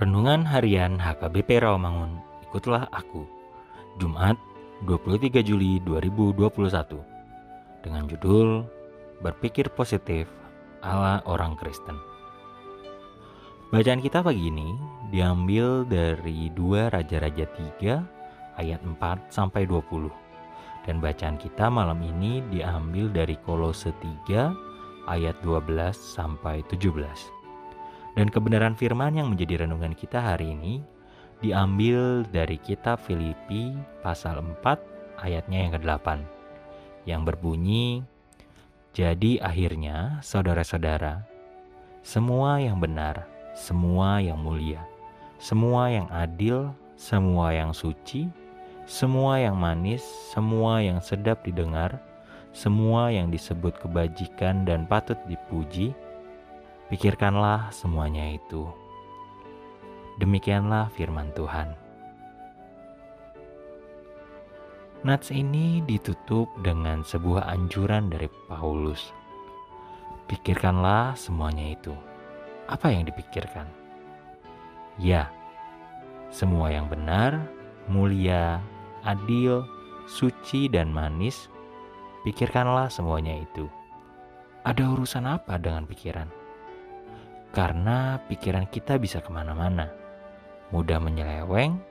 Renungan Harian HKBP Rawamangun. Ikutlah aku. Jumat, 23 Juli 2021. Dengan judul Berpikir Positif ala orang Kristen. Bacaan kita pagi ini diambil dari 2 Raja-Raja 3 ayat 4 sampai 20. Dan bacaan kita malam ini diambil dari Kolose 3 ayat 12 sampai 17. Dan kebenaran firman yang menjadi renungan kita hari ini diambil dari kitab Filipi pasal 4 ayatnya yang ke-8 yang berbunyi Jadi akhirnya saudara-saudara semua yang benar, semua yang mulia, semua yang adil, semua yang suci, semua yang manis, semua yang sedap didengar, semua yang disebut kebajikan dan patut dipuji, Pikirkanlah semuanya itu. Demikianlah firman Tuhan. Nats ini ditutup dengan sebuah anjuran dari Paulus. Pikirkanlah semuanya itu. Apa yang dipikirkan? Ya, semua yang benar, mulia, adil, suci, dan manis, pikirkanlah semuanya itu. Ada urusan apa dengan pikiran? Karena pikiran kita bisa ke mana-mana, mudah menyeleweng,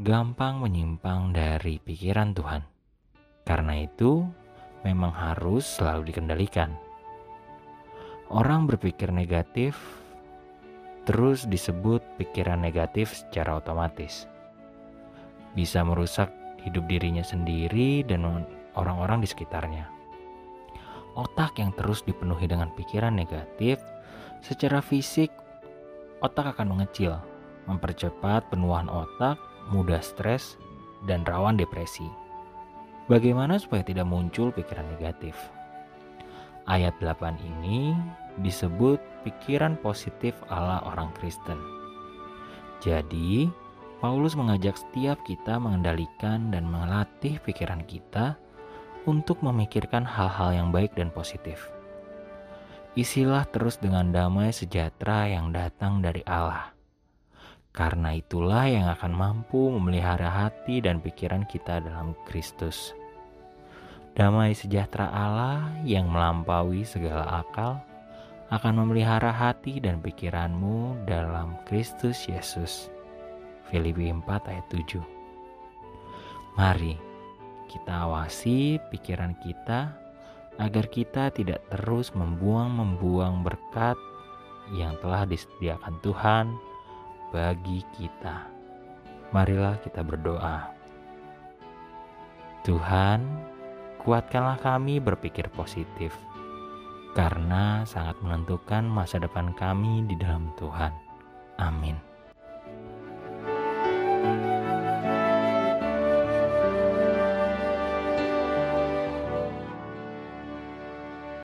gampang menyimpang dari pikiran Tuhan. Karena itu, memang harus selalu dikendalikan. Orang berpikir negatif terus disebut pikiran negatif secara otomatis. Bisa merusak hidup dirinya sendiri dan orang-orang di sekitarnya. Otak yang terus dipenuhi dengan pikiran negatif Secara fisik, otak akan mengecil, mempercepat penuaan otak, mudah stres, dan rawan depresi. Bagaimana supaya tidak muncul pikiran negatif? Ayat 8 ini disebut pikiran positif ala orang Kristen. Jadi, Paulus mengajak setiap kita mengendalikan dan melatih pikiran kita untuk memikirkan hal-hal yang baik dan positif. Isilah terus dengan damai sejahtera yang datang dari Allah. Karena itulah yang akan mampu memelihara hati dan pikiran kita dalam Kristus. Damai sejahtera Allah yang melampaui segala akal akan memelihara hati dan pikiranmu dalam Kristus Yesus. Filipi 4 ayat 7 Mari kita awasi pikiran kita agar kita tidak terus membuang-membuang berkat yang telah disediakan Tuhan bagi kita. Marilah kita berdoa. Tuhan, kuatkanlah kami berpikir positif, karena sangat menentukan masa depan kami di dalam Tuhan. Amin.